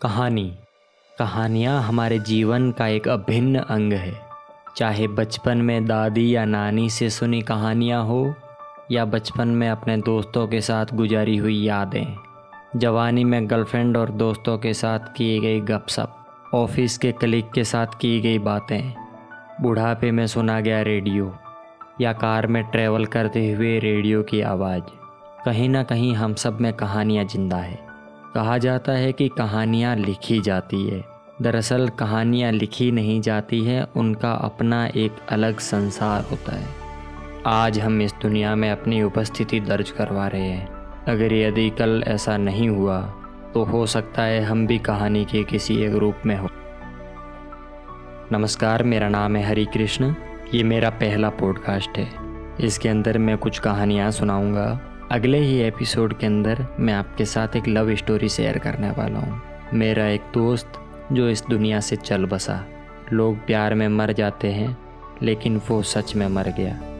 कहानी। कहानियाँ हमारे जीवन का एक अभिन्न अंग है। चाहे बचपन में दादी या नानी से सुनी कहानियाँ हो, या बचपन में अपने दोस्तों के साथ गुजारी हुई यादें, जवानी में गर्लफ्रेंड और दोस्तों के साथ की गई गपशप, ऑफ़िस के कलीग के साथ की गई बातें, बुढ़ापे में सुना गया रेडियो, या कार में ट्रैवल करते हुए रेडियो की आवाज़, कहीं ना कहीं हम सब में कहानियाँ ज़िंदा है। कहा जाता है कि कहानियाँ लिखी जाती है। दरअसल, कहानियाँ लिखी नहीं जाती है, उनका अपना एक अलग संसार होता है। आज हम इस दुनिया में अपनी उपस्थिति दर्ज करवा रहे हैं। अगर यदि कल ऐसा नहीं हुआ तो हो सकता है हम भी कहानी के किसी एक रूप में हो। नमस्कार, मेरा नाम है हरी कृष्ण ये मेरा पहला पॉडकास्ट है। इसके अंदर मैं कुछ कहानियाँ सुनाऊँगा। अगले ही एपिसोड के अंदर मैं आपके साथ एक लव स्टोरी शेयर करने वाला हूँ। मेरा एक दोस्त जो इस दुनिया से चल बसा। लोग प्यार में मर जाते हैं, लेकिन वो सच में मर गया।